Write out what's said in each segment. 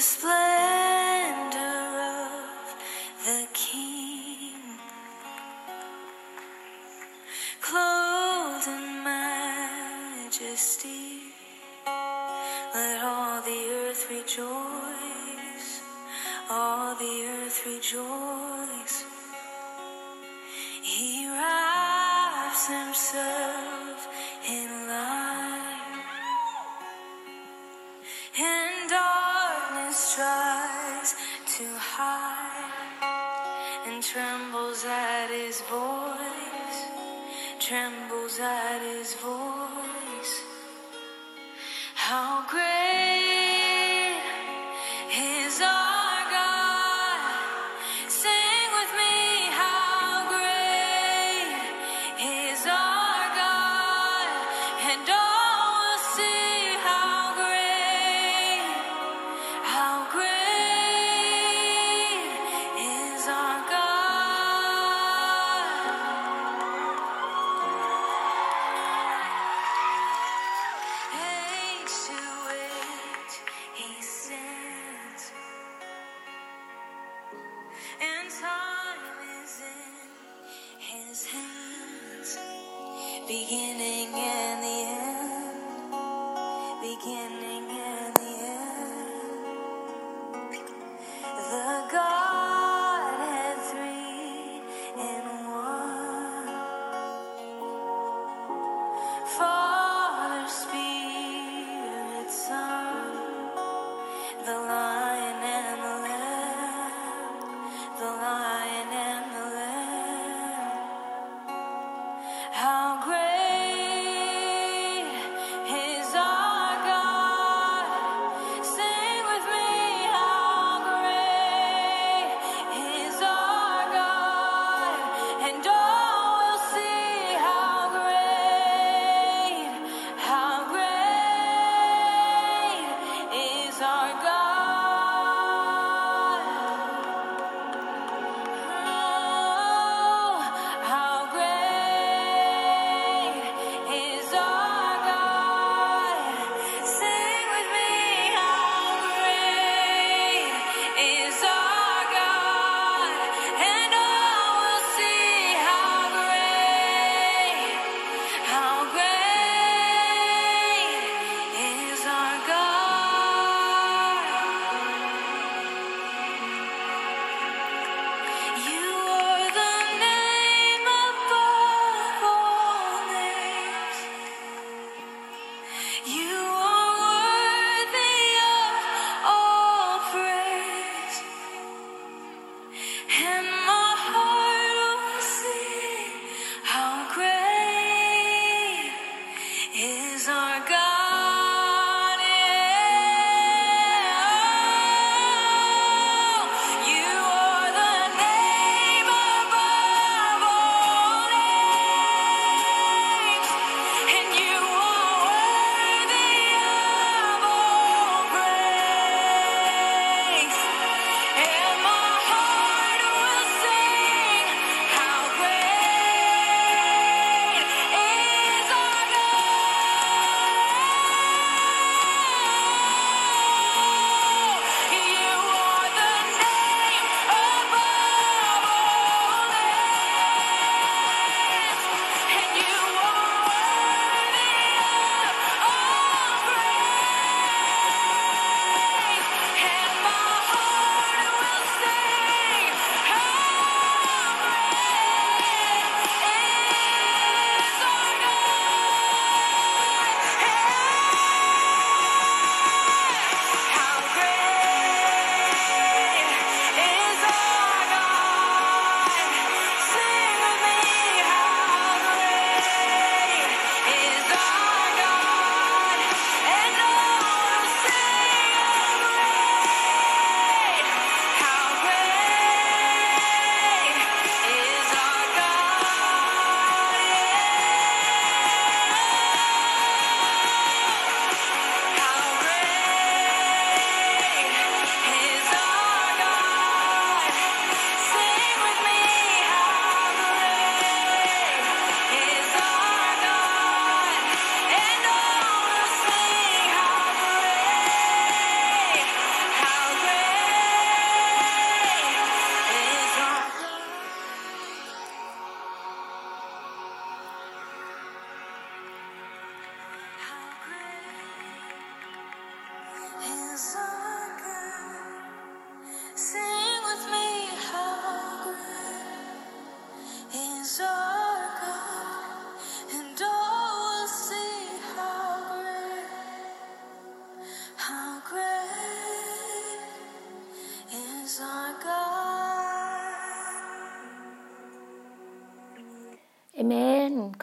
this place.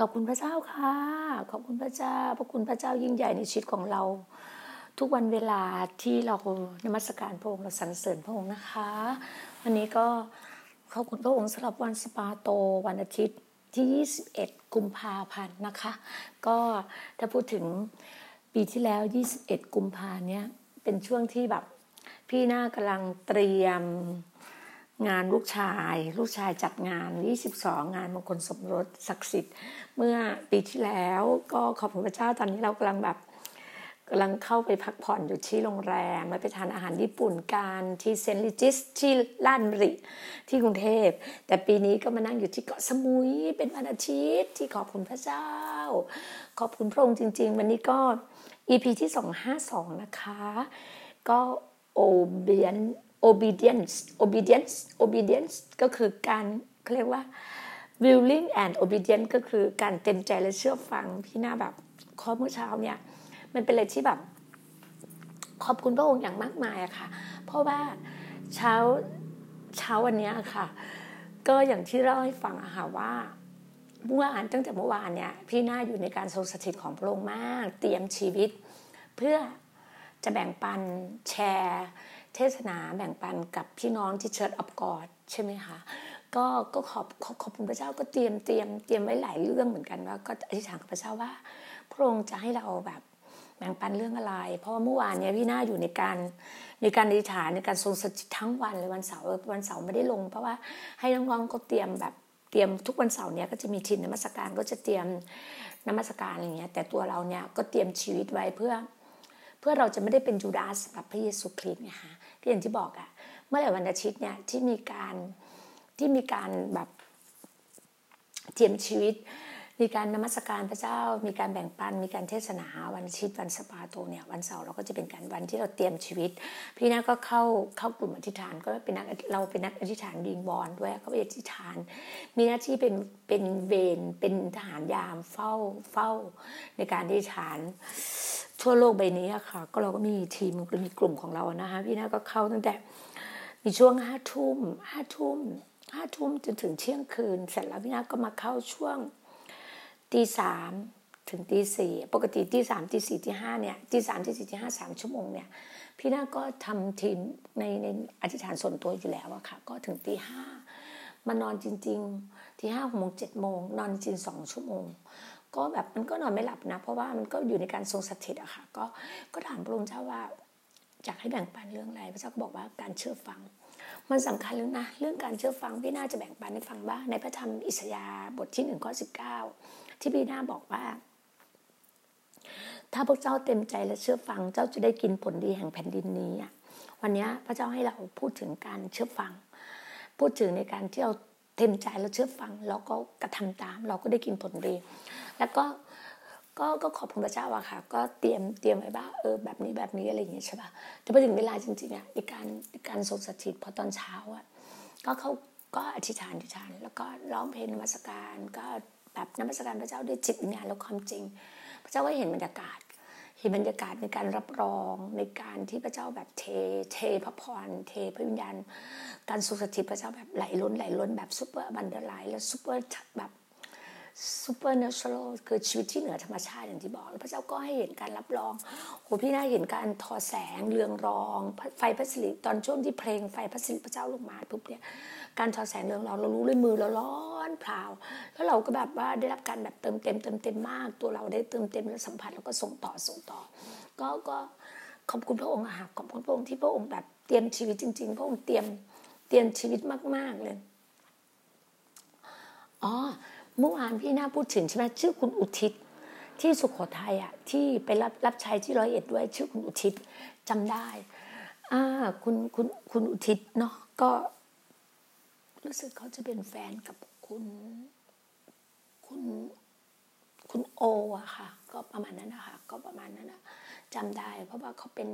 อบคุณพระเจ้าค่ะ ขอบคุณพระเจ้า พระคุณพระเจ้ายิ่งใหญ่ในชีวิตของเรา ทุกวันเวลาที่เรานมัสการพระองค์เราสรรเสริญพระองค์นะคะ วันนี้ก็ขอบคุณพระองค์สำหรับวันสปาโตวันอาทิตย์ที่ 21 กุมภาพันธ์นะคะ ก็ถ้าพูดถึงปีที่แล้ว 21 กุมภาเนี่ยเป็นช่วงที่แบบพี่หน้ากำลังเตรียม งานลูกชาย ลูกชายจัดงาน 22 งานมงคลสมรสศักดิ์สิทธิ์ เมื่อปีที่แล้วก็ขอบคุณพระเจ้าตอนนี้เรากำลังแบบกำลังเข้าไปพักผ่อนอยู่ที่โรงแรมมาไปทานอาหารญี่ปุ่นกันที่เซนต์ลิจิสที่ลาดบุรีที่กรุงเทพ แต่ปีนี้ก็มานั่งอยู่ที่เกาะสมุยเป็นวันอาทิตย์ที่ขอบคุณพระเจ้า ขอบคุณพระองค์จริง ๆ วันนี้ก็ EP ที่ 252 นะคะ ก็ obedient obedience obedience obedience ก็คือการเขาเรียกว่า willing and obedient ก็คือการเต็มใจและเชื่อฟังพี่หน้าแบบข้อเมื่อเช้าเนี่ย มันเป็นอะไรที่แบบ ขอบคุณพระองค์อย่างมากมายอะค่ะ เพราะว่าเช้าเช้าวันนี้ค่ะ ก็อย่างที่เล่าให้ฟังอะค่ะว่าเมื่อวานตั้งแต่เมื่อวานเนี่ย พี่หน้าอยู่ในการทรงสถิตของพระองค์มาก เตรียมชีวิต เพื่อจะแบ่งปันแชร์ เทศนาแบ่งปันกับพี่น้องที่เชิดออฟกอดใช่ไหมคะก็ก็ขอบขอบขอบคุณพระเจ้าก็เตรียมเตรียมเตรียมไว้หลายเรื่องเหมือนกันว่า ก็อธิษฐานกับพระเจ้าว่า พระองค์จะให้เราแบบแบ่งปันเรื่องอะไร เพราะว่าเมื่อวานเนี้ยพี่หน้าอยู่ในการในการอธิษฐานในการทรงสถิตทั้งวันเลยวันเสาร์วันเสาร์ไม่ได้ลง เพราะว่าให้น้องๆก็เตรียมแบบเตรียมทุกวันเสาร์เนี้ยก็จะมีทินนมัสการก็จะเตรียมนมัสการอะไรเงี้ยแต่ตัวเราเนี่ยก็เตรียมชีวิตไว้เพื่อ เพื่อเราจะไม่ได้เป็นยูดาสแบบพระเยซูคริสต์ไงคะ อย่างที่บอกอะเมื่อไหร่วันอาทิตย์เนี่ยที่มีการที่มีการแบบเตรียมชีวิต มีการนมัสการพระเจ้า มีการแบ่งปัน มีการเทศนาวันอาทิตย์วันสปาโตเนี่ยวันเสาร์เราก็จะเป็นการวันที่เราเตรียมชีวิต พี่นาก็เข้าเข้ากลุ่มอธิษฐานก็เป็นนักเราเป็นนักอธิษฐานดิงบอลด้วยก็ไปอธิษฐาน มีหน้าที่เป็นเป็นเวรเป็นทหารยามเฝ้าเฝ้าในการอธิษฐาน ทั่วโลกใบนี้อะค่ะ ก็เราก็มีทีมมีกลุ่มของเรานะคะพี่นาก็เข้าตั้งแต่ มีช่วงห้าทุ่มห้าทุ่มห้าทุ่มจนถึงเที่ยงคืน เสร็จแล้วพี่นาก็มาเข้าช่วงตีสามถึงตีสี่ปกติตีสามตีสี่ตีห้าเนี่ยตีสามตีสี่ตีห้าสามชั่วโมงเนี่ยพี่นาก็ทำทีมในในอธิษฐานส่วนตัวอยู่แล้วอะค่ะ ก็ถึงตีห้ามานอนจริง ๆ ที่ห้าหกโมงเจ็ดโมงนอนจริงสองชั่วโมง ก็แบบมันก็นอนไม่หลับนะ เพราะว่ามันก็อยู่ในการทรงสถิตอะค่ะ ก็ก็ถามพระองค์เจ้าว่าอยากให้แบ่งปันเรื่องอะไร พระเจ้าก็บอกว่าการเชื่อฟัง มันสำคัญแล้วนะ เรื่องการเชื่อฟังพี่น่าจะแบ่งปันให้ฟังบ้างในพระธรรมอิสยาบทที่หนึ่งข้อสิบเก้าที่พี่น่าบอกว่า ถ้าพวกเจ้าเต็มใจและเชื่อฟังเจ้าจะได้กินผลดีแห่งแผ่นดินนี้อะวันนี้พระเจ้าให้เราพูดถึงการเชื่อฟัง พูดถึงในการที่เรา เต็มใจและเชื่อฟังแล้วก็กระทำตาม เราก็ได้กินผลดี แล้วก็ก็ก็ขอบคุณพระเจ้าอะค่ะ ก็เตรียมเตรียมไว้บ้างเออแบบนี้แบบนี้อะไรอย่างเงี้ยใช่ป่ะแต่พอถึงเวลาจริงๆอะในการในการทรงสถิตพอตอนเช้าอะก็เขาก็อธิษฐานอธิษฐานแล้วก็ร้องเพลงนมัสการ ก็แบบนมัสการพระเจ้าด้วยจิตวิญญาณและความจริง พระเจ้าก็เห็นบรรยากาศ เห็นบรรยากาศในการรับรองในการที่พระเจ้าแบบเท เทพระพรเทพระวิญญาณ การทรงสถิตพระเจ้าแบบไหลล้นไหลล้นแบบ superabundantly แล้วซูเปอร์แบบ supernatural คือชีวิตที่เหนือธรรมชาติอย่างที่บอกแล้วพระเจ้าก็ให้เห็นการรับรองโหพี่น่ะเห็นการทอแสงเรืองรอง ไฟพระสิริตอนช่วงที่เพลงไฟพระสิริพระเจ้าลงมาปุ๊บเนี่ย การทอแสงเรืองรองเรารู้เลยมือเราร้อนเผาว แล้วเราก็แบบว่าได้รับการแบบเติมเต็มเติมเต็มมาก ตัวเราได้เติมเต็มและสัมผัสแล้วก็ส่งต่อส่งต่อ ก็ก็ขอบคุณพระองค์อะค่ะขอบคุณพระองค์ที่พระองค์แบบเตรียมชีวิตจริง ๆ พระองค์เตรียมเตรียมชีวิตมาก ๆเลยอ๋อเมื่อวานพี่น่าพูดถึงใช่ไหมชื่อคุณอุทิศที่สุขโขทัยอะที่ไปรับรับใช้ที่ร้อยเอ็ดด้วยชื่อคุณอุทิศจำได้อ่าคุณคุณคุณอุทิศเนาะก็ รู้สึกเขาจะเป็นแฟนกับคุณคุณคุณโออะค่ะ ก็ประมาณนั้นนะคะก็ประมาณนั้นนะจำได้ เพราะว่าเขาเป็น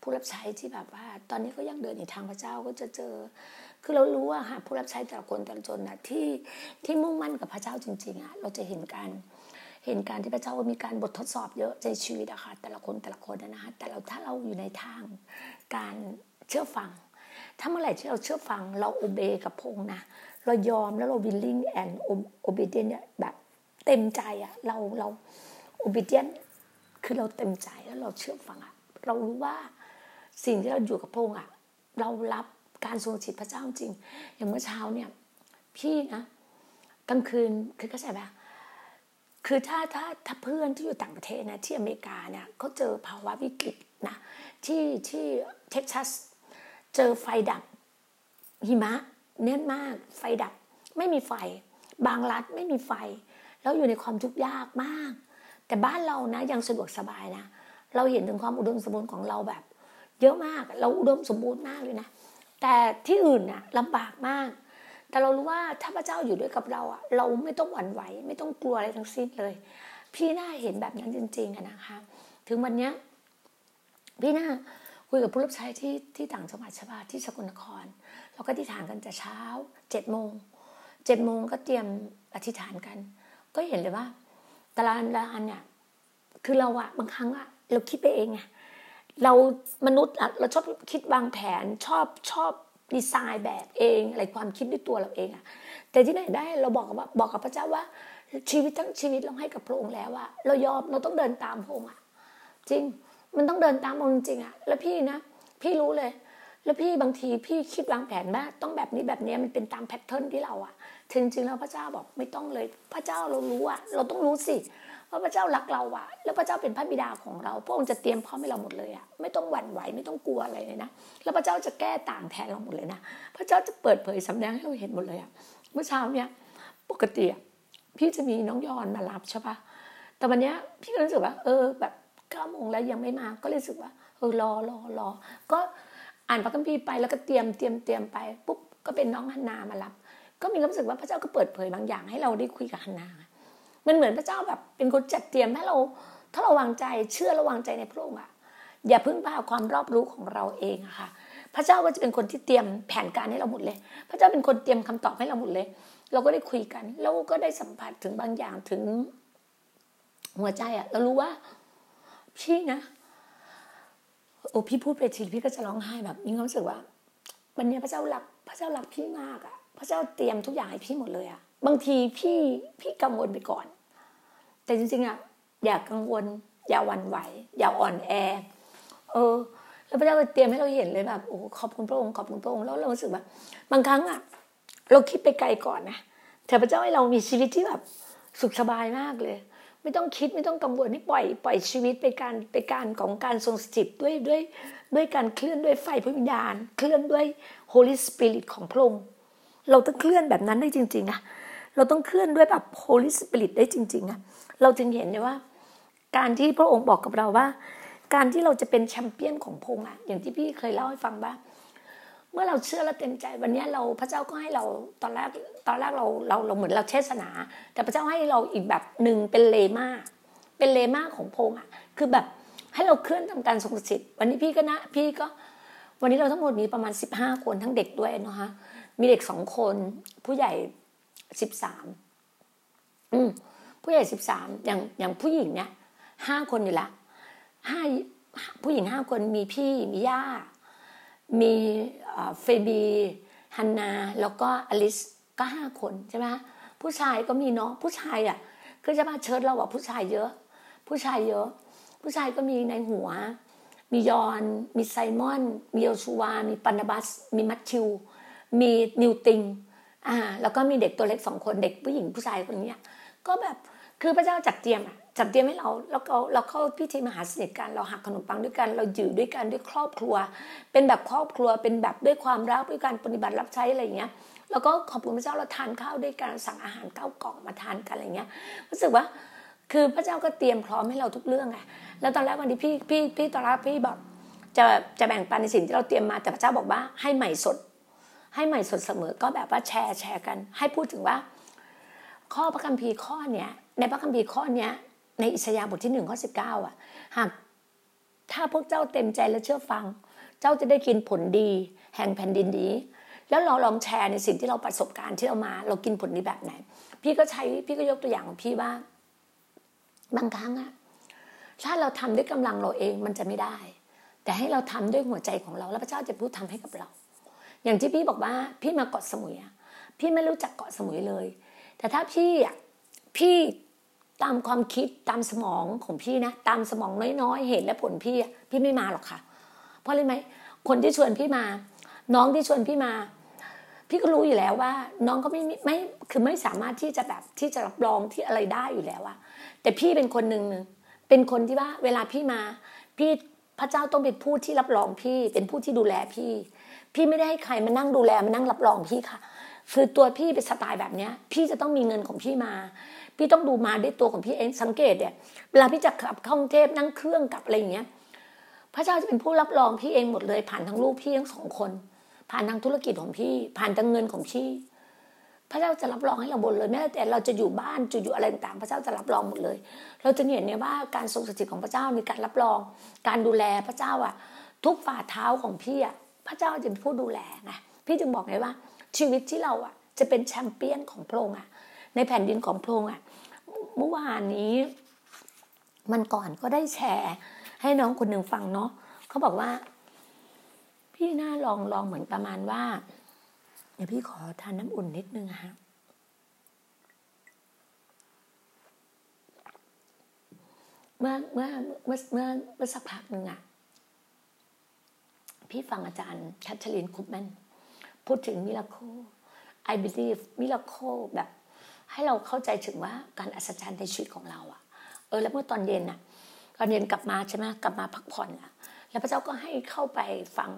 ผู้รับใช้ที่แบบว่า ตอนนี้ก็ยังเดินในทางพระเจ้าก็จะเจอ คือเรารู้ว่าค่ะผู้รับใช้แต่ละคนแต่ละคนนะที่ที่มุ่งมั่นกับพระเจ้าจริงๆอะเราจะเห็นการเห็นการที่พระเจ้ามีการบททดสอบเยอะในชีวิตอะค่ะแต่ละคนแต่ละคนนะคะแต่เราถ้าเราอยู่ในทางการเชื่อฟัง ถ้าเมื่อไหร่ที่เราเชื่อฟังเราโอเบกับพงนะเรายอมแล้วเรา willing and obedient เนี่ยแบบเต็มใจอะเราเรา obedient คือเราเต็มใจแล้วเราเชื่อฟังอะเรารู้ว่าสิ่งที่เราอยู่กับพระองอะเรารับการทรงสิทธิพระเจ้าจริง อย่างเมื่อเช้าเนี่ย พี่นะกลางคืนคือเข้าใจไหมคือถ้าถ้าถ้าเพื่อนที่อยู่ต่างประเทศนะที่อเมริกาเนี่ยเขาเจอภาวะวิกฤตนะที่ที่เท็กซัส เจอไฟดับ หิมะแน่นมาก ไฟดับ ไม่มีไฟ บางรัฐไม่มีไฟ แล้วอยู่ในความทุกข์ยากมาก แต่บ้านเรานะ ยังสะดวกสบายนะ เราเห็นถึงความอุดมสมบูรณ์ของเราแบบ เยอะมาก เราอุดมสมบูรณ์มากเลยนะ แต่ที่อื่นน่ะลำบากมาก แต่เรารู้ว่าถ้าพระเจ้าอยู่ด้วยกับเราอะเราไม่ต้องหวั่นไหว ไม่ต้องกลัวอะไรทั้งสิ้นเลย พี่น่าเห็นแบบนั้นจริงๆอะนะคะ ถึงวันเนี้ยพี่น่า คุยกับผู้รับใช้ที่ที่ต่างจังหวัดใช่ป่ะที่สกลนคร เราก็อธิษฐานกันแต่เช้าเจ็ดโมงเจ็ดโมงก็เตรียมอธิษฐานกัน ก็เห็นเลยว่าตารางานเนี่ยคือเราอะบางครั้งอะเราคิดไปเองไงเรามนุษย์อะเราชอบคิดวางแผนชอบชอบดีไซน์แบบเองอะไรความคิดด้วยตัวเราเองอะแต่ที่ไหนได้เราบอกกับว่าบอกกับพระเจ้าว่าชีวิตทั้งชีวิตเราให้กับพระองค์แล้วอะเรายอมเราต้องเดินตามพระองค์อะจริง มันต้องเดินตามองค์จริงอะแล้วพี่นะ พี่รู้เลย แล้วพี่บางทีพี่คิดวางแผนว่าต้องแบบนี้แบบนี้มันเป็นตามแพทเทิร์นที่เราอะจริงๆแล้วพระเจ้าบอกไม่ต้องเลย พระเจ้าเรารู้อะเราต้องรู้สิว่าพระเจ้ารักเราอะแล้วพระเจ้าเป็นพระบิดาของเรา พระองค์จะเตรียมพร้อมให้เราหมดเลยอะไม่ต้องหวั่นไหวไม่ต้องกลัวอะไรเลยนะแล้วพระเจ้าจะแก้ต่างแทนเราหมดเลยนะพระเจ้าจะเปิดเผยสำแดงให้เราเห็นหมดเลยอะเมื่อเช้าเนี่ยปกติอะพี่จะมีน้องยอนมารับใช่ปะแต่วันเนี้ยพี่ก็รู้สึกว่าเออแบบ เก้าโมงแล้วยังไม่มา ก็เลยรู้สึกว่าเออรอรอรอ ก็อ่านพระคัมภีร์ไปแล้วก็เตรียมเตรียมเตรียมไปปุ๊บก็เป็นน้องฮันนามารับ ก็มีความรู้สึกว่าพระเจ้าก็เปิดเผยบางอย่างให้เราได้คุยกับฮันนา มันเหมือนพระเจ้าแบบเป็นคนจัดเตรียมให้เราถ้าเราวางใจเชื่อระวางใจในพระองค์อะอย่าพึ่งพาความรอบรู้ของเราเองอะค่ะ พระเจ้าก็จะเป็นคนที่เตรียมแผนการให้เราหมดเลย พระเจ้าเป็นคนเตรียมคำตอบให้เราหมดเลย เราก็ได้คุยกันแล้วก็ได้สัมผัสถึงบางอย่างถึงหัวใจอะเรารู้ว่า พี่นะโอ้พี่พูดไปทีพี่ก็จะร้องไห้แบบมีความรู้สึกว่าวันนี้พระเจ้ารักพระเจ้ารักพี่มากอะพระเจ้าเตรียมทุกอย่างให้พี่หมดเลยอะบางทีพี่พี่กังวลไปก่อน แต่จริงๆอะอย่ากังวล อย่าหวั่นไหว อย่าอ่อนแอ เออ แล้วพระเจ้าเตรียมให้เราเห็นเลยแบบโอ้ขอบคุณพระองค์ขอบคุณพระองค์แล้วเรารู้สึกว่าบางครั้งอะเราคิดไปไกลก่อนนะแต่พระเจ้าให้เรามีชีวิตที่แบบสุขสบายมากเลย ไม่ต้องคิดไม่ต้องกังวลให้ปล่อยปล่อยชีวิตไปการไปการของการทรงสถิตด้วยด้วยด้วยการเคลื่อนด้วยไฟพระวิญญาณ เคลื่อนด้วย Holy Spirit ของพระองค์เราต้องเคลื่อนแบบนั้นได้จริงๆอะเราต้องเคลื่อนด้วยแบบ Holy Spirit ได้จริงๆอะเราจึงเห็นเลยว่า การที่พระองค์บอกกับเราว่า การที่เราจะเป็นแชมเปี้ยนของพระองค์อะอย่างที่พี่เคยเล่าให้ฟังว่าเมื่อเราเชื่อและเต็มใจ วันนี้เราพระเจ้าก็ให้เราตอนแรกตอนแรกเราเราเราเหมือนเราเทศนา แต่พระเจ้าให้เราอีกแบบหนึ่งเป็นเลมาเป็นเลมาของพงอะคือแบบให้เราเคลื่อนทำการทรงสิทธิ์วันนี้พี่ก็นะพี่ก็ วันนี้เราทั้งหมดมีประมาณสิบห้าคนทั้งเด็กด้วยนะคะมีเด็กสองคน ผู้ใหญ่สิบสามอืมผู้ใหญ่สิบสามอย่างอย่างผู้หญิงเนี่ยห้าคนอยู่ละห้าผู้หญิงห้าคนมีพี่มีย่า มีเฟบีฮันนาแล้วก็อลิสก็ห้าคนใช่ไหมผู้ชายก็มีเนาะผู้ชายอะคือจะมาเชิญเราอะผู้ชายเยอะ ผู้ชายเยอะ ผู้ชายก็มีในหัว มียอน มีไซมอน มีโยชูวา มีปันนบัส มีมัทธิว มีนิวติงอ่าแล้วก็มีเด็กตัวเล็กสองคนเด็กผู้หญิงผู้ชายคนนี้ก็แบบคือพระเจ้าจัดเตรียมอะ จัดเตรียมให้เราแล้วเราเราเข้าพิธีมหาสนิทกันเราหักขนมปังด้วยกันเราอยู่ด้วยกันด้วยครอบครัว เป็นแบบครอบครัวเป็นแบบด้วยความรักด้วยการปฏิบัติรับใช้อะไรอย่างเงี้ยแล้วก็ขอบคุณพระเจ้าเราทานข้าวด้วยกันสั่งอาหารเก้ากล่องมาทานกันอะไรเงี้ยรู้สึกว่าคือพระเจ้าก็เตรียมพร้อมให้เราทุกเรื่องไงแล้วตอนแรกวันที่พี่พี่พี่ตอนแรกพี่บอกจะจะแบ่งปันในสิ่งที่เราเตรียมมาแต่พระเจ้าบอกว่าให้ใหม่สด ให้ใหม่สดเสมอก็แบบว่าแชร์แชร์กัน ให้พูดถึงว่า ข้อพระคัมภีร์ข้อเนี้ยในพระคัมภีร์ข้อเนี้ย ในอิสยาห์บทที่หนึ่งข้อสิบเก้าอะ หากถ้าพวกเจ้าเต็มใจและเชื่อฟัง เจ้าจะได้กินผลดีแห่งแผ่นดินนี้ แล้วเราลองแชร์ในสิ่งที่เราประสบการณ์ที่เรามา เรากินผลดีแบบไหน พี่ก็ใช้พี่ก็ยกตัวอย่างของพี่ว่า บางครั้งอะถ้าเราทำด้วยกำลังเราเองมันจะไม่ได้ แต่ให้เราทำด้วยหัวใจของเรา แล้วพระเจ้าจะพูดทำให้กับเรา อย่างที่พี่บอกว่า พี่มาเกาะสมุยอะพี่ไม่รู้จักเกาะสมุยเลย แต่ถ้าพี่อะพี่ ตามความคิดตามสมองของพี่นะ ตามสมองน้อยๆ เหตุและผลพี่พี่ไม่มาหรอกค่ะ เพราะอะไรไหมคนที่ชวนพี่มา น้องที่ชวนพี่มา พี่ก็รู้อยู่แล้วว่า น้องก็ไม่ไม่คือไม่สามารถที่จะแบบที่จะรับรองที่อะไรได้อยู่แล้วอะแต่พี่เป็นคนหนึ่งเป็นคนที่ว่า เวลาพี่มา พี่พระเจ้าต้องเป็นผู้ที่รับรองพี่ เป็นผู้ที่ดูแลพี่ พี่ไม่ได้ให้ใครมานั่งดูแลมานั่งรับรองพี่ค่ะ คือตัวพี่เป็นสไตล์แบบเนี้ย พี่จะต้องมีเงินของพี่มา พี่ต้องดูมาด้วยตัวของพี่เองสังเกตเนี่ยเวลาพี่จะขับเข้ากรุงเทพนั่งเครื่องกลับอะไรอย่างเงี้ย พระเจ้าจะเป็นผู้รับรองพี่เองหมดเลย ผ่านทางลูกพี่ทั้งสองคน ผ่านทางธุรกิจของพี่ ผ่านทางเงินของพี่ พระเจ้าจะรับรองให้เราหมดเลยแม้แต่เราจะอยู่บ้านจะอยู่อะไรต่างๆพระเจ้าจะรับรองหมดเลย เราจะเห็นเนี่ยว่าการทรงสถิตของพระเจ้าในการรับรอง การดูแลพระเจ้าอะ ทุกฝ่าเท้าของพี่อะพระเจ้าจะเป็นผู้ดูแลไงพี่จึงบอกไงว่า ชีวิตที่เราอะจะเป็นแชมเปี้ยนของพระองค์อะในแผ่นดินของพระองค์อะ เมื่อวานนี้ มันก่อนก็ได้แชร์ ให้น้องคนหนึ่งฟังเนาะเขาบอกว่า พี่น่าลองลองเหมือนประมาณว่า เดี๋ยวพี่ขอทานน้ำอุ่นนิดนึงฮะเมื่อเมื่อเมื่อเมื่อเมื่อสักพักหนึ่งอะพี่ฟังอาจารย์คัทเธอรีนคุปแมนพูดถึงมิราโค I believe มิราโคแบบ ให้เราเข้าใจถึงว่าการอัศจรรย์ในชีวิตของเราอะเออแล้วเมื่อตอนเย็นอะตอนเย็นกลับมาใช่ไหมกลับมาพักผ่อนอะแล้วพระเจ้าก็ให้เข้าไปฟัง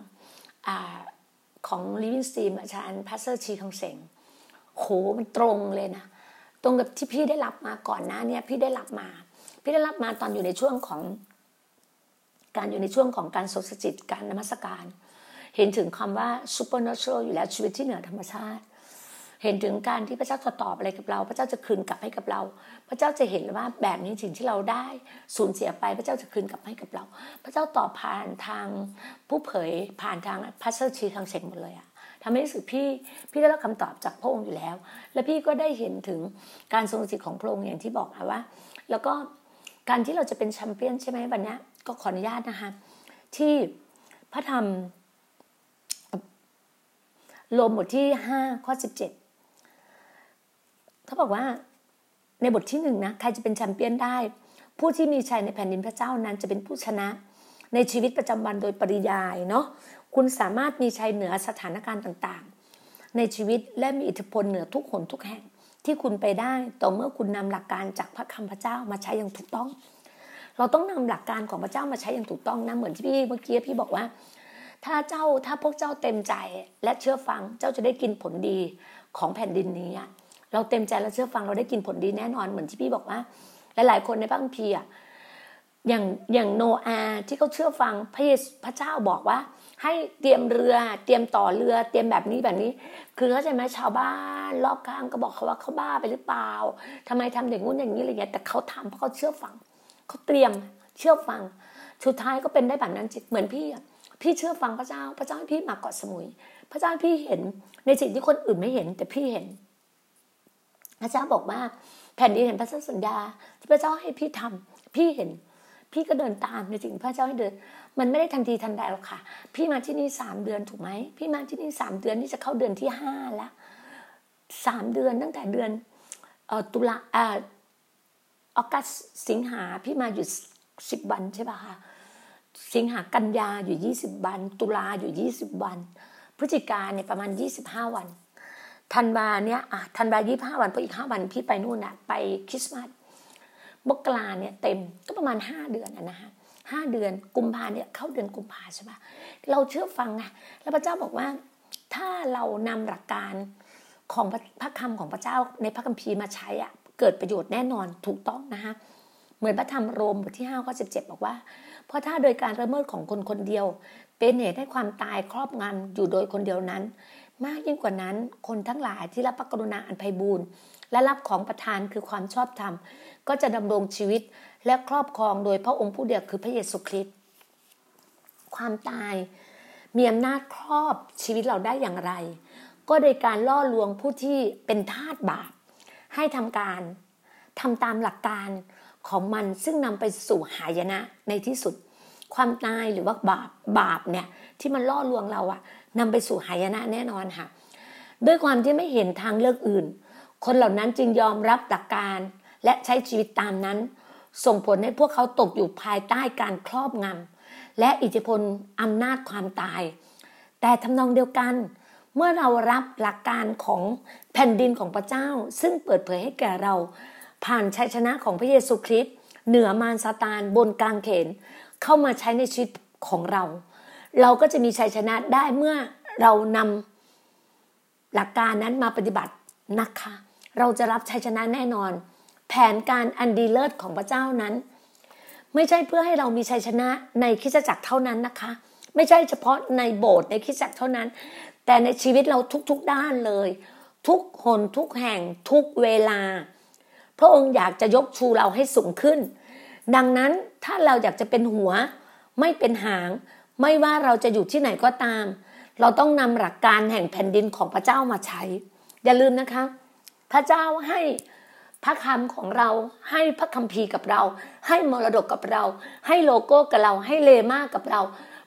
อ่าของ Living Stream อาจารย์ pastor ชีคังเสงโหมันตรงเลยนะ ตรงกับที่พี่ได้รับมาก่อนหน้าเนี่ยพี่ได้รับมา พี่ได้รับมาตอนอยู่ในช่วงของการอยู่ในช่วงของการสดสจิตการนมัสการ เห็นถึงคำว่า supernatural อยู่แล้วชีวิตที่เหนือธรรมชาติ เห็นถึงการที่พระเจ้าจะตอบอะไรกับเรา พระเจ้าจะคืนกลับให้กับเรา พระเจ้าจะเห็นว่าแบบนี้สิ่งที่เราได้สูญเสียไป พระเจ้าจะคืนกลับให้กับเรา พระเจ้าตอบผ่านทางผู้เผยผ่านทางพระเจ้าชีทางเสงหมดเลยอะทำให้รู้สึกพี่พี่ได้รับคำตอบจากพระองค์อยู่แล้ว และพี่ก็ได้เห็นถึงการทรงสิทธิ์ของพระองค์อย่างที่บอกนะว่า แล้วก็การที่เราจะเป็นแชมเปี้ยนใช่ไหมวันนี้ก็ขออนุญาตนะคะที่พระธรรมโลมบทที่ห้าข้อสิบ เขาบอกว่าในบทที่หนึ่งนะใครจะเป็นแชมเปี้ยนได้ ผู้ที่มีชัยในแผ่นดินพระเจ้านั้นจะเป็นผู้ชนะ ในชีวิตประจำวันโดยปริยายเนาะคุณสามารถมีชัยเหนือสถานการณ์ต่างๆ ในชีวิตและมีอิทธิพลเหนือทุกคนทุกแห่งที่คุณไปได้ต่อเมื่อคุณนำหลักการจากพระคำพระเจ้ามาใช้อย่างถูกต้อง เราต้องนำหลักการของพระเจ้ามาใช้อย่างถูกต้องนะเหมือนที่พี่เมื่อกี้พี่บอกว่า ถ้าเจ้าถ้าพวกเจ้าเต็มใจและเชื่อฟังเจ้าจะได้กินผลดีของแผ่นดินนี้อะ เราเต็มใจและเชื่อฟังเราได้กินผลดีแน่นอนเหมือนที่พี่บอกว่า หลายๆคนในพระคัมภีร์อะอย่างอย่างโนอาที่เขาเชื่อฟังพระเยซูพระเจ้าบอกว่า ให้เตรียมเรือเตรียมต่อเรือเตรียมแบบนี้แบบนี้ คือเข้าใจไหมชาวบ้านรอบข้างก็บอกเขาว่าเขาบ้าไปหรือเปล่าทำไมทำอย่างงู้นอย่างนี้อะไรเงี้ยแต่เขาทำเพราะเขาเชื่อฟังเขาเตรียมเชื่อฟังสุดท้ายก็เป็นได้แบบนั้นจริงเหมือนพี่พี่เชื่อฟังพระเจ้า พระเจ้าให้พี่มาเกาะสมุย พระเจ้าให้พี่เห็นในสิ่งที่คนอื่นไม่เห็น แต่พี่เห็น พระเจ้าบอกว่าแผ่นดินเห็นพระสัญญา ที่พระเจ้าให้พี่ทำพี่เห็น พี่ก็เดินตามในสิ่งที่พระเจ้าให้เดิน มันไม่ได้ทันทีทันใดหรอกค่ะ พี่มาที่นี่สามเดือนถูกไหมพี่มาที่นี่สามเดือนนี่จะเข้าเดือนที่ห้าแล้วสามเดือนตั้งแต่เดือนออตุลาออออกัสสิงหาพี่มาอยู่สิบวันใช่ป่ะคะสิงหากันยาอยู่ยี่สิบวัน ตุลาอยู่ยี่สิบวัน พฤศจิกาเนี่ยประมาณยี่สิบห้าวัน ธันวาเนี่ยอะธันวายี่ห้าวันเพออีกห้าวันพี่ไปนู่นอะไปคริสต์มาสมกราเนี่ยเต็มก็ประมาณห้าเดือนอะนะคะห้าเดือนกุมภาเนี่ยเข้าเดือนกุมภาใช่ปะเราเชื่อฟังไงแล้วพระเจ้าบอกว่า ถ้าเรานำหลักการของพระคำของพระเจ้าในพระคัมภีร์มาใช้อะเกิดประโยชน์แน่นอนถูกต้องนะคะเหมือนพระธรรมโรมบทที่ห้าข้อสิบเจ็ดบอกว่า เพราะถ้าโดยการละเมิดของคนคนเดียว เป็นเหตุให้ความตายครอบงำอยู่โดยคนเดียวนั้น มากยิ่งกว่านั้น คนทั้งหลายที่รับพระกรุณาอันไพบูรณ์และรับของประทานคือความชอบธรรม ก็จะดำรงชีวิตและครอบครองโดยพระองค์ผู้เดียวคือพระเยซูคริสต์ความตายมีอำนาจครอบชีวิตเราได้อย่างไร ก็โดยการล่อลวงผู้ที่เป็นทาสบาป ให้ทำการทำตามหลักการของมันซึ่งนำไปสู่หายนะในที่สุด ความตายหรือว่าบาปบาปเนี่ยที่มันล่อลวงเราอะ นำไปสู่หายนะแน่นอนค่ะ ด้วยความที่ไม่เห็นทางเลือกอื่น คนเหล่านั้นจึงยอมรับหลักการและใช้ชีวิตตามนั้น ส่งผลให้พวกเขาตกอยู่ภายใต้การครอบงำและอิทธิพลอำนาจความตาย แต่ทำนองเดียวกัน เมื่อเรารับหลักการของแผ่นดินของพระเจ้า ซึ่งเปิดเผยให้แก่เรา ผ่านชัยชนะของพระเยซูคริสต์เหนือมารซาตานบนกลางเขนเข้ามาใช้ในชีวิตของเรา เราก็จะมีชัยชนะได้เมื่อเรานำหลักการนั้นมาปฏิบัตินะคะ เราจะรับชัยชนะแน่นอน แผนการอันดีเลิศของพระเจ้านั้น ไม่ใช่เพื่อให้เรามีชัยชนะในคริสตจักรเท่านั้นนะคะ ไม่ใช่เฉพาะในโบสถ์ในคริสตจักรเท่านั้น แต่ในชีวิตเราทุกๆด้านเลย ทุกคนทุกแห่งทุกเวลา พระองค์อยากจะยกชูเราให้สูงขึ้น ดังนั้นถ้าเราอยากจะเป็นหัวไม่เป็นหาง ไม่ว่าเราจะอยู่ที่ไหนก็ตาม เราต้องนำหลักการแห่งแผ่นดินของพระเจ้ามาใช้ อย่าลืมนะคะ พระเจ้าให้พระคำของเราให้พระคัมภีร์กับเรา ให้มรดกกับเรา ให้โลโก้กับเราให้เลมากับเรา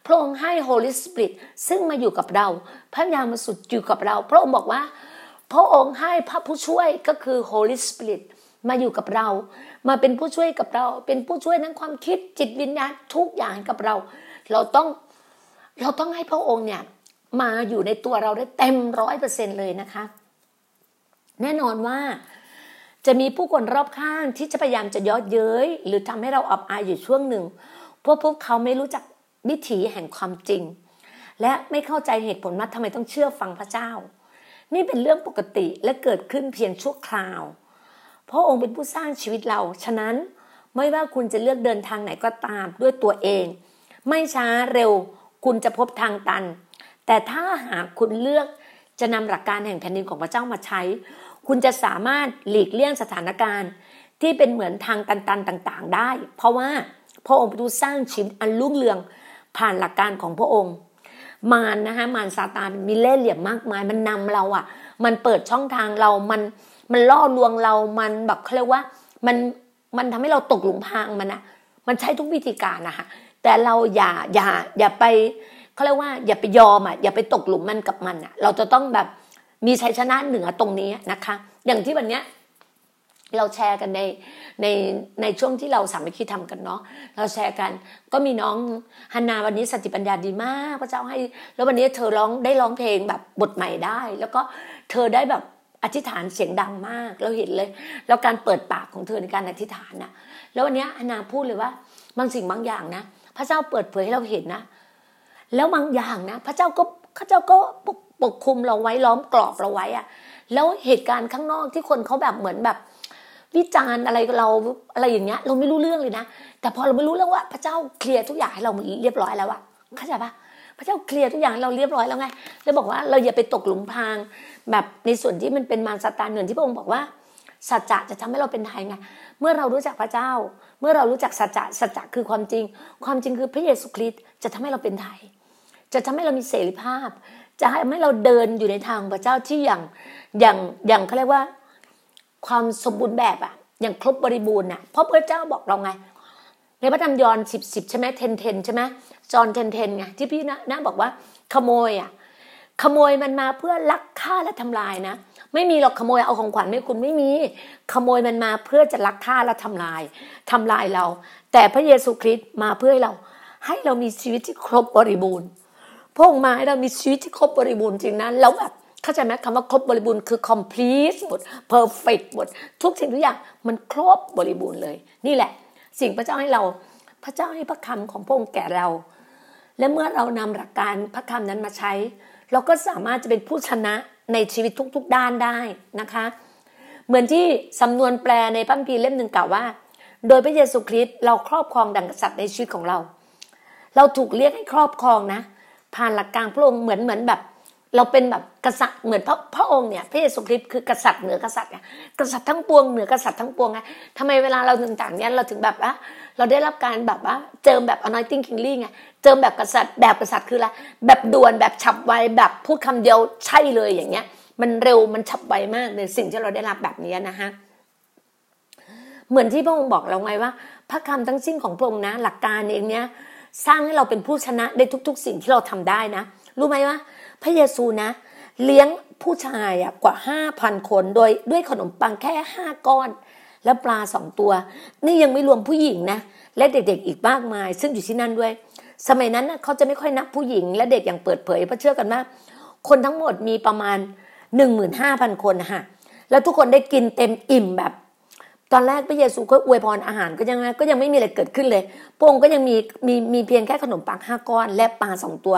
พระองค์ให้ Holy Spirit ซึ่งมาอยู่กับเรา พระยามาสุดอยู่กับเรา พระองค์บอกว่า พระองค์ให้พระผู้ช่วยก็คือ Holy Spirit มาอยู่กับเรา มาเป็นผู้ช่วยกับเรา เป็นผู้ช่วยนั้นความคิดจิตวิญญาณทุกอย่างกับเรา เราต้องเราต้องให้พระองค์เนี่ยมาอยู่ในตัวเราได้เต็มร้อยเปอร์เซ็นเลยนะคะ แน่นอนว่าจะมีผู้คนรอบข้างที่จะพยายามจะย้อเย้ย หรือทำให้เราอับอายอยู่ช่วงหนึ่งเพราะพวกเขาไม่รู้จักวิถีแห่งความจริง และไม่เข้าใจเหตุผลว่าทำไมต้องเชื่อฟังพระเจ้า นี่เป็นเรื่องปกติและเกิดขึ้นเพียงชั่วคราวเพราะองค์เป็นผู้สร้างชีวิตเรา ฉะนั้นไม่ว่าคุณจะเลือกเดินทางไหนก็ตามด้วยตัวเอง ไม่ช้าเร็วคุณจะพบทางตัน แต่ถ้าหากคุณเลือกจะนำหลักการแห่งแผ่นดินของพระเจ้ามาใช้ คุณจะสามารถหลีกเลี่ยงสถานการณ์ ที่เป็นเหมือนทางตันๆต่างๆ ได้ เพราะว่าพระองค์ผู้สร้างชีวิตอันรุ่งเรืองผ่านหลักการของพระองค์ มารนะคะมารซาตานมีเล่ห์เหลี่ยมมากมาย มันนำเราอะ มันเปิดช่องทางเรา มันมันล่อลวงเรา มันแบบเขาเรียกว่ามันมันทำให้เราตกหลุมพรางมันอะมันใช้ทุกวิธีการนะคะ แต่เราอย่าอย่าอย่าไปเขาเรียกว่าอย่าไปยอมอะอย่าไปตกหลุมมันกับมันอะ เราจะต้องแบบมีชัยชนะเหนือตรงนี้นะคะ อย่างที่วันเนี้ยเราแชร์กันในในในช่วงที่เราสามัคคีทำกันเนาะเราแชร์กันก็มีน้องฮันนาวันนี้สติปัญญาดีมากพระเจ้าให้ แล้ววันนี้เธอร้องได้ร้องเพลงแบบบทใหม่ได้ แล้วก็เธอได้แบบอธิษฐานเสียงดังมากเราเห็นเลย แล้วการเปิดปากของเธอในการอธิษฐานน่ะ แล้ววันนี้ฮันนาพูดเลยว่าบางสิ่งบางอย่างนะ พระเจ้าเปิดเผยให้เราเห็นนะ แล้วบางอย่างนะ พระเจ้าก็พระเจ้าก็ปกปกคุมเราไว้ล้อมกรอบเราไว้อะแล้วเหตุการณ์ข้างนอกที่คนเขาแบบเหมือนแบบ วิจารณ์อะไรเราอะไรอย่างเงี้ย เราไม่รู้เรื่องเลยนะ แต่พอเราไม่รู้แล้วว่า พระเจ้าเคลียร์ทุกอย่างให้เราเรียบร้อยแล้วอะเข้าใจปะพระเจ้าเคลียร์ทุกอย่างเราเรียบร้อยแล้วไงแล้วบอกว่าเราอย่าไปตกหลุมพราง แบบในส่วนที่มันเป็นมารซาตานเหมือนที่พระองค์บอกว่า สัจจะจะทำให้เราเป็นไทยไง เมื่อเรารู้จักพระเจ้า เมื่อเรารู้จักสัจจะสัจจะคือความจริง ความจริงคือพระเยซูคริสต์จะทำให้เราเป็นไทย จะทำให้เรามีเสรีภาพ จะทำให้เราเดินอยู่ในทางพระเจ้าที่อย่างอย่างอย่างเขาเรียกว่า ความสมบูรณ์แบบอะอย่างครบบริบูรณ์น่ะเพราะพระเจ้าบอกเราไงในพระธรรมยอห์นสิบสิบใช่ไหมเทนเทนใช่ไหมจอห์นเทนเทนไงที่พี่นะนะบอกว่าขโมยอะขโมยมันมาเพื่อลักฆ่าและทำลายนะ ไม่มีหรอกขโมยเอาของขวัญไม่คุณไม่มี ขโมยมันมาเพื่อจะลักฆ่าและทำลายทำลายเรา แต่พระเยซูคริสต์มาเพื่อให้เรา ให้เรามีชีวิตที่ครบบริบูรณ์พระองค์มาให้เรามีชีวิตที่ครบบริบูรณ์จริงนะแล้วแบบเข้าใจไหมคำว่าครบบริบูรณ์คือ complete หมด perfect หมด ทุกสิ่งทุกอย่างมันครบบริบูรณ์เลย นี่แหละ สิ่งพระเจ้าให้เรา พระเจ้าให้พระคำของพระองค์แก่เรา และเมื่อเรานำหลักการพระคำนั้นมาใช้ เราก็สามารถจะเป็นผู้ชนะ ในชีวิตทุกๆด้านได้นะคะ เหมือนที่สำนวนแปลในพระคัมภีร์เล่มหนึ่งกล่าวว่า โดยพระเยซูคริสต์เราครอบครองดังกษัตริย์ในชีวิตของเรา เราถูกเรียกให้ครอบครองนะ ผ่านหลักการพระองค์เหมือนเหมือนแบบ เราเป็นแบบกษัตริย์เหมือนพระพระองค์เนี่ยพระเยซูคริสต์คือกษัตริย์เหนือกษัตริย์กษัตริย์ทั้งปวงเหนือกษัตริย์ทั้งปวงไงทำไมเวลาเราต่างๆเนี่ยเราถึงแบบว่าเราได้รับการแบบว่าเจิมแบบ anointing kingly ไง เจิมแบบกษัตริย์แบบกษัตริย์คืออะไรแบบด่วนแบบฉับไวแบบพูดคำเดียวใช่เลยอย่างเงี้ย มันเร็วมันฉับไวมากเลยสิ่งที่เราได้รับแบบนี้นะฮะเหมือนที่พระองค์บอกเราไงว่า พระคำทั้งสิ้นของพระองค์นะ หลักการเองเนี้ยสร้างให้เราเป็นผู้ชนะได้ทุก ๆ สิ่งที่เราทำได้นะ รู้ไหมว่า พระเยซูนะ เลี้ยงผู้ชายอะกว่าห้าพันคนโดยด้วยขนมปังแค่ห้าก้อน แล้วปลาสองตัว นี่ยังไม่รวมผู้หญิงนะ และเด็กๆอีกมากมาย ซึ่งอยู่ที่นั่นด้วย สมัยนั้นเขาจะไม่ค่อยนับผู้หญิงและเด็กอย่างเปิดเผยเพราะเชื่อกันว่าคนทั้งหมดมีประมาณหนึ่งหมื่นห้าพันคนนะฮะแล้วทุกคนได้กินเต็มอิ่มแบบ ตอนแรกพระเยซูก็อวยพรอาหารก็ยังไงก็ยังไม่มีอะไรเกิดขึ้นเลยพระองค์ก็ยังมีมีมีเพียงแค่ขนมปังห้าก้อน และปลาสองตัว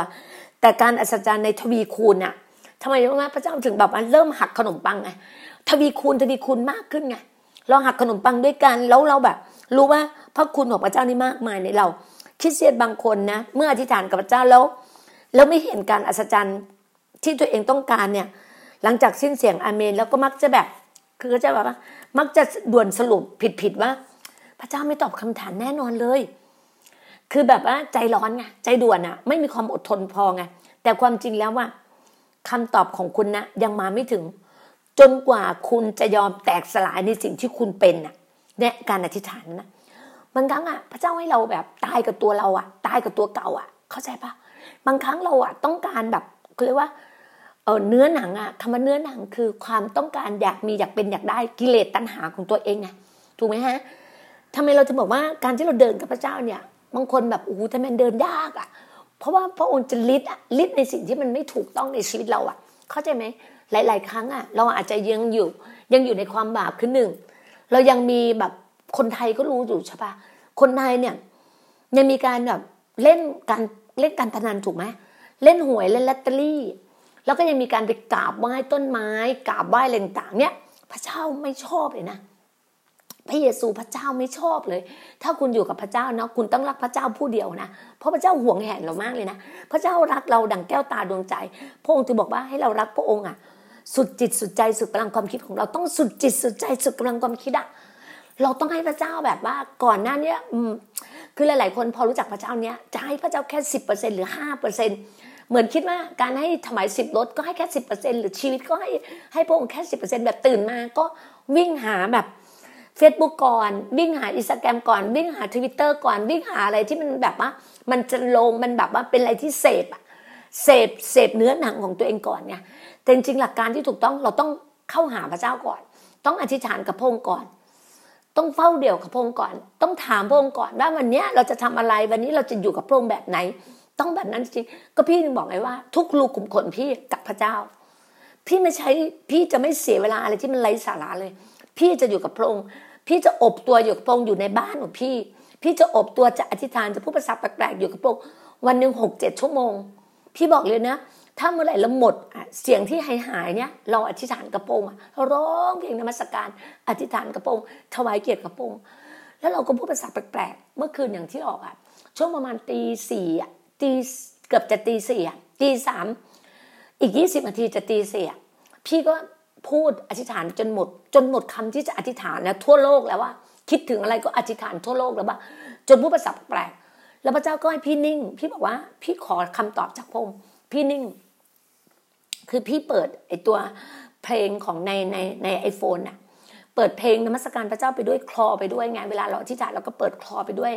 แต่การอัศจรรย์ในทวีคูณน่ะทำไมรู้ไหมพระเจ้าถึงแบบเริ่มหักขนมปังไงทวีคูณทวีคูณมากขึ้นไงเราหักขนมปังด้วยกันแล้วเราแบบ รู้ว่าพระคุณของพระเจ้านี่มากมายในเรา คริสเตียนบางคนนะเมื่ออธิษฐานกับพระเจ้าแล้ว แล้วไม่เห็นการอัศจรรย์ที่ตัวเองต้องการเนี่ย หลังจากสิ้นเสียงอาเมน แล้วก็มักจะแบบ คือก็จะแบบว่า มักจะด่วนสรุปผิดๆว่า พระเจ้าไม่ตอบคำถามแน่นอนเลย คือแบบว่าใจร้อนไงใจด่วนอะไม่มีความอดทนพอไงแต่ความจริงแล้วว่าคำตอบของคุณนะยังมาไม่ถึง จนกว่าคุณจะยอมแตกสลายในสิ่งที่คุณเป็นน่ะเนี่ยการอธิษฐานนะ บางครั้งอะพระเจ้าให้เราแบบตายกับตัวเราอะ ตายกับตัวเก่าอะ เข้าใจปะบางครั้งเราอะต้องการแบบเขาเรียกว่าเออเนื้อหนังอะคำว่าเนื้อหนังคือความต้องการอยากมีอยากเป็นอยากได้กิเลสตัณหาของตัวเองไงถูกไหมฮะทำไมเราจะบอกว่าการที่เราเดินกับพระเจ้าเนี่ย บางคนแบบโอ้โหทำไมเดินยากอะ เพราะว่าพระองค์จะลิดอะลิดในสิ่งที่มันไม่ถูกต้องในชีวิตเราอะ เข้าใจไหมหลาย ๆ ครั้งอะ เราอาจจะยังอยู่ยังอยู่ในความบาปคือหนึ่งเรายังมีแบบ คนไทยก็รู้อยู่ใช่ปะคนไทยเนี่ยยังมีการแบบเล่นการเล่นการพนันถูกไหมเล่นหวยเล่นลอตเตอรี่ แล้วก็ยังมีการไปกราบไหว้ต้นไม้กราบไหว้อะไรต่างเนี่ย พระเจ้าไม่ชอบเลยนะพระเยซูพระเจ้าไม่ชอบเลย ถ้าคุณอยู่กับพระเจ้าเนาะคุณต้องรักพระเจ้าผู้เดียวนะ เพราะพระเจ้าห่วงแหนเรามากเลยนะ พระเจ้ารักเราดั่งแก้วตาดวงใจ พระองค์ถึงบอกว่าให้เรารักพระองค์อะ สุดจิตสุดใจสุดกำลังความคิดของเราต้องสุดจิตสุดใจสุดกำลังความคิดอะ เราต้องให้พระเจ้าแบบว่าก่อนหน้านี้คือหลาย ๆ คนพอรู้จักพระเจ้าเนี้ยจะให้พระเจ้าแค่สิบเปอร์เซ็นหรือห้าเปอร์เซ็นเหมือนคิดว่าการให้ถวายสิบรถก็ให้แค่สิบเปอร์เซ็นหรือชีวิตก็ให้ให้พระองค์แค่สิบเปอร์เซ็นแบบตื่นมาก็วิ่งหาแบบ Facebook ก่อนวิ่งหาอินสตาแกรมก่อนวิ่งหาทวิตเตอร์ก่อนวิ่งหาอะไรที่มันแบบว่า มันจะลงมันแบบว่าเป็นอะไรที่เสพอะเสพเสพเนื้อหนังของตัวเองก่อนไงแต่จริงหลักการที่ถูกต้องเราต้องเข้าหาพระเจ้าก่อน ต้องอธิษฐานกับพระองค์ก่อน ต้องเฝ้าเดี่ยวกับพระองค์ก่อน ต้องถามพระองค์ก่อนว่าวันนี้เราจะทำอะไรวันนี้เราจะอยู่กับพระองค์แบบไหน ต้องแบบนั้นจริงก็พี่บอกไงว่า ทุกลูกขุมขนพี่กับพระเจ้า พี่ไม่ใช้พี่จะไม่เสียเวลาอะไรที่มันไร้สาระเลย พี่จะอยู่กับพระองค์ พี่จะอบตัวอยู่กับพระองค์อยู่ในบ้านของพี่ พี่จะอบตัวจะอธิษฐานจะพูดภาษาแปลกๆอยู่กับพระองค์วันหนึ่งหกเจ็ดชั่วโมง พี่บอกเลยนะ ถ้าเมื่อไหร่เราหมดเสียงที่หายหายเนี่ยเราอธิษฐานกระโปรงเราร้องเพลงนมัสการ อธิษฐานกระโปรงถวายเกียรติกระโปรงแล้วเราก็พูดภาษาแปลกๆ เมื่อคืนอย่างที่ออกอะช่วงประมาณตีสี่อะตีเกือบจะตีสี่อะตีสามอีกยี่สิบนาทีจะตีสี่อะพี่ก็พูดอธิษฐานจนหมด จนหมดคำที่จะอธิษฐานแล้วทั่วโลกแล้วว่า คิดถึงอะไรก็อธิษฐานทั่วโลกแล้วว่าจนพูดภาษาแปลกแล้วพระเจ้าก็ให้พี่นิ่ง พี่บอกว่า พี่ขอคำตอบจากพระองค์ พี่นิ่ง คือพี่เปิดไอตัวเพลงของในในในไอโฟนน่ะเปิดเพลงนมัสการพระเจ้าไปด้วยคลอไปด้วยไงเวลาเราอธิษฐานเราก็เปิดคลอไปด้วย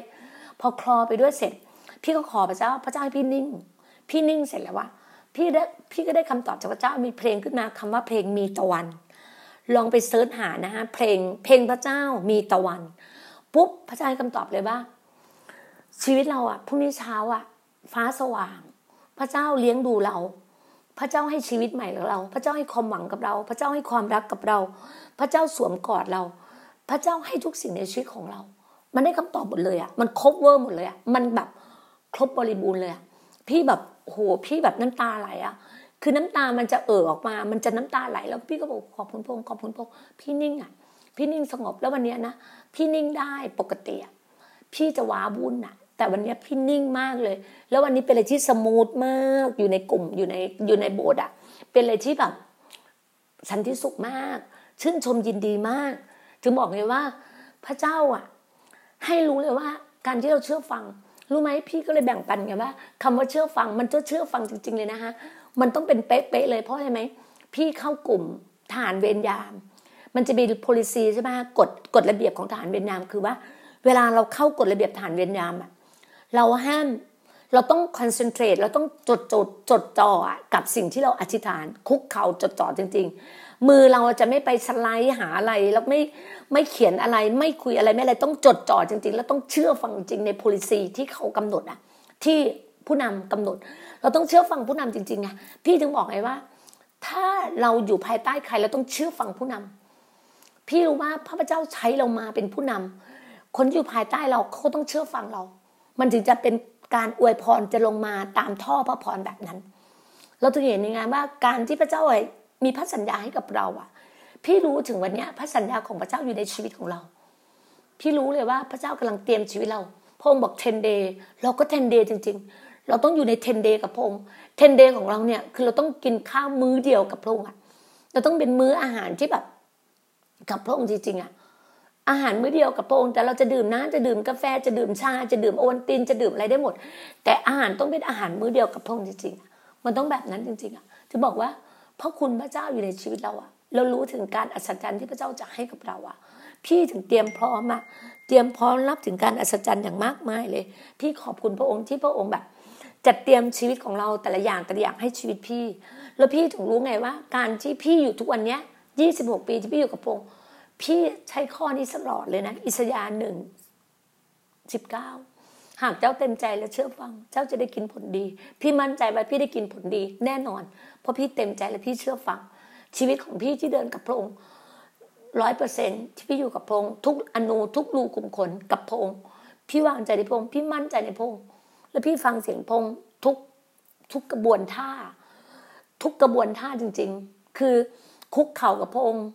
พอคลอไปด้วยเสร็จ พี่ก็ขอพระเจ้าพระเจ้าให้พี่นิ่ง พี่นิ่งเสร็จแล้วว่าพี่ได้พี่ก็ได้คำตอบจากพระเจ้ามีเพลงขึ้นมาคำว่าเพลงมีตะวัน ลองไปเซิร์ชหานะฮะเพลงเพลงพระเจ้ามีตะวันปุ๊บพระเจ้าให้คำตอบเลยว่าชีวิตเราอะพรุ่งนี้เช้าอะฟ้าสว่าง พระเจ้าเลี้ยงดูเรา พระเจ้าให้ชีวิตใหม่กับเรา พระเจ้าให้ความหวังกับเรา พระเจ้าให้ความรักกับเรา พระเจ้าสวมกอดเรา พระเจ้าให้ทุกสิ่งในชีวิตของเรา มันได้คำตอบหมดเลยอะ มันครบ over หมดเลยอะ มันแบบครบบริบูรณ์เลยอะ พี่แบบโห พี่แบบน้ำตาไหลอะ คือน้ำตามันจะเอ่อออกมา มันจะน้ำตาไหล แล้วพี่ก็บอกขอบคุณพระองค์ขอบคุณพระองค์พี่นิ่งอะ พี่นิ่งสงบแล้ววันนี้นะ พี่นิ่งได้ปกติอะ พี่จะว้าวุ่นอะ แต่วันนี้พี่นิ่งมากเลย แล้ววันนี้เป็นอะไรที่ smooth มากอยู่ในกลุ่มอยู่ในอยู่ในโบสถ์อะเป็นอะไรที่แบบสันติสุขมาก ชื่นชมยินดีมาก ถึงบอกเลยว่า พระเจ้าอะให้รู้เลยว่า การที่เราเชื่อฟัง รู้ไหมพี่ก็เลยแบ่งปันไงว่าคำว่าเชื่อฟังมันจะเชื่อฟังจริง ๆ เลยนะคะมันต้องเป็นเป๊ะๆเลยเพราะอะไรไหมพี่เข้ากลุ่มทหารเวรยาม มันจะมี policy ใช่ไหมกฎกฎระเบียบของทหารเวียดนามคือว่า เวลาเราเข้ากฎระเบียบทหารเวียดนามอะ เราห้ามเราต้องคอนเซนเทรตเราต้องจดจดจดจ่อกับสิ่งที่เราอธิษฐาน คุกเข่าจดจ่อจริง ๆ มือเราจะไม่ไปสไลด์หาอะไรแล้วไม่ไม่เขียนอะไรไม่คุยอะไรไม่อะไรต้องจดจ่อจริง ๆ แล้วต้องเชื่อฟังจริงใน policy ที่เขากำหนดอะที่ผู้นำกำหนด เราต้องเชื่อฟังผู้นำจริงๆไงพี่ถึงบอกไงว่า ถ้าเราอยู่ภายใต้ใครเราต้องเชื่อฟังผู้นำพี่รู้ว่าพระเจ้าใช้เรามาเป็นผู้นำคนที่อยู่ภายใต้เราเขาต้องเชื่อฟังเรา มันถึงจะเป็นการอวยพรจะลงมาตามท่อพระพรแบบนั้น เราถึงเห็นยังไงว่าการที่พระเจ้ามีพระสัญญาให้กับเราอะพี่รู้ถึงวันนี้พระสัญญาของพระเจ้าอยู่ในชีวิตของเรา พี่รู้เลยว่าพระเจ้ากำลังเตรียมชีวิตเราพระองค์บอก10 day เราก็10 day จริง ๆ เราต้องอยู่ใน10 day กับพระองค์10 day ของเราเนี่ยคือเราต้องกินข้าวมื้อเดียวกับพระองค์เราต้องเป็นมื้ออาหารที่แบบกับพระองค์จริงๆอะ อาหารมื้อเดียวกับพระองค์แต่เราจะดื่มน้ำจะดื่มกาแฟจะดื่มชาจะดื่มโอวัลตินจะดื่มอะไรได้หมด แต่อาหารต้องเป็นอาหารมื้อเดียวกับพระองค์จริงๆมันต้องแบบนั้นจริงๆอะจะบอกว่าพระคุณพระเจ้าอยู่ในชีวิตเราอะ เรารู้ถึงการอัศจรรย์ที่พระเจ้าจะให้กับเราอะ พี่ถึงเตรียมพร้อมอะเตรียมพร้อมรับถึงการอัศจรรย์อย่างมากมายเลย พี่ขอบคุณพระองค์ที่พระองค์แบบจัดเตรียมชีวิตของเราแต่ละอย่างแต่ละอย่างให้ชีวิตพี่ แล้วพี่ถึงรู้ไงว่า การที่พี่อยู่ทุกวันเนี้ยยี่สิบหกปีที่พี่อยู่กับพระองค์ พี่ใช้ข้อนี้ตลอดเลยนะ อิสยาห์หนึ่งสิบเก้าหากเจ้าเต็มใจและเชื่อฟัง เจ้าจะได้กินผลดี พี่มั่นใจว่าพี่ได้กินผลดี แน่นอน เพราะพี่เต็มใจและพี่เชื่อฟัง ชีวิตของพี่ที่เดินกับพระองค์ร้อยเปอร์เซ็นที่พี่อยู่กับพระองค์ทุกอนูทุกรูขุมขนกับพระองค์พี่วางใจในพระองค์พี่มั่นใจในพระองค์แล้วพี่ฟังเสียงพระองค์ทุกทุกกระบวนท่า ทุกกระบวนท่าจริง ๆ คือคุกเข่ากับพระองค์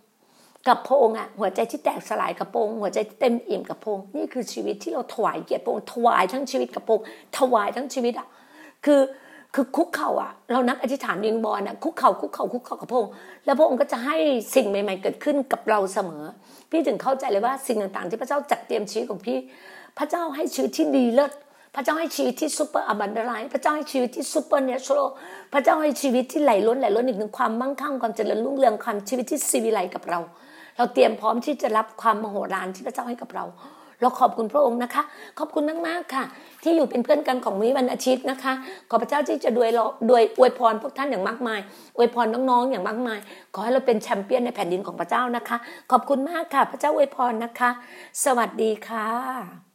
กับพระองค์อะหัวใจที่แตกสลายกับพระองค์หัวใจที่เต็มอิ่มกับพระองค์นี่คือชีวิตที่เราถวายเกียรติพระองค์ถวายทั้งชีวิตกับพระองค์ถวายทั้งชีวิตอะคือคือคุกเข่าอะเรานักอธิษฐานยิงบอลอะคุกเข่าคุกเข่าคุกเข่ากับพระองค์แล้วพระองค์ก็จะให้สิ่งใหม่ ๆ เกิดขึ้นกับเราเสมอ พี่ถึงเข้าใจเลยว่าสิ่งต่างๆ ที่พระเจ้าจัดเตรียมชีวิตของพี่ พระเจ้าให้ชีวิตที่ดีเลิศพระเจ้าให้ชีวิตที่ superabundantly พระเจ้าให้ชีวิตที่ supernatural พระเจ้าให้ชีวิตที่ไหลล้นไหลล้นอีกหนึ่งความมั่งคั่งความเจริญรุ่งเรืองความชีวิตที่ซีวิไลกับเรา เราเตรียมพร้อมที่จะรับความมโหฬารที่พระเจ้าให้กับเรา เราขอบคุณพระองค์นะคะ ขอบคุณมากๆค่ะ ที่อยู่เป็นเพื่อนกันของมิวันอาทิตย์นะคะ ขอพระเจ้าที่จะด้วยเราด้วยอวยพรพวกท่านอย่างมากมายอวยพรน้องๆอย่างมากมาย ขอให้เราเป็นแชมเปี้ยนในแผ่นดินของพระเจ้านะคะ ขอบคุณมากค่ะ พระเจ้าอวยพรนะคะ สวัสดีค่ะ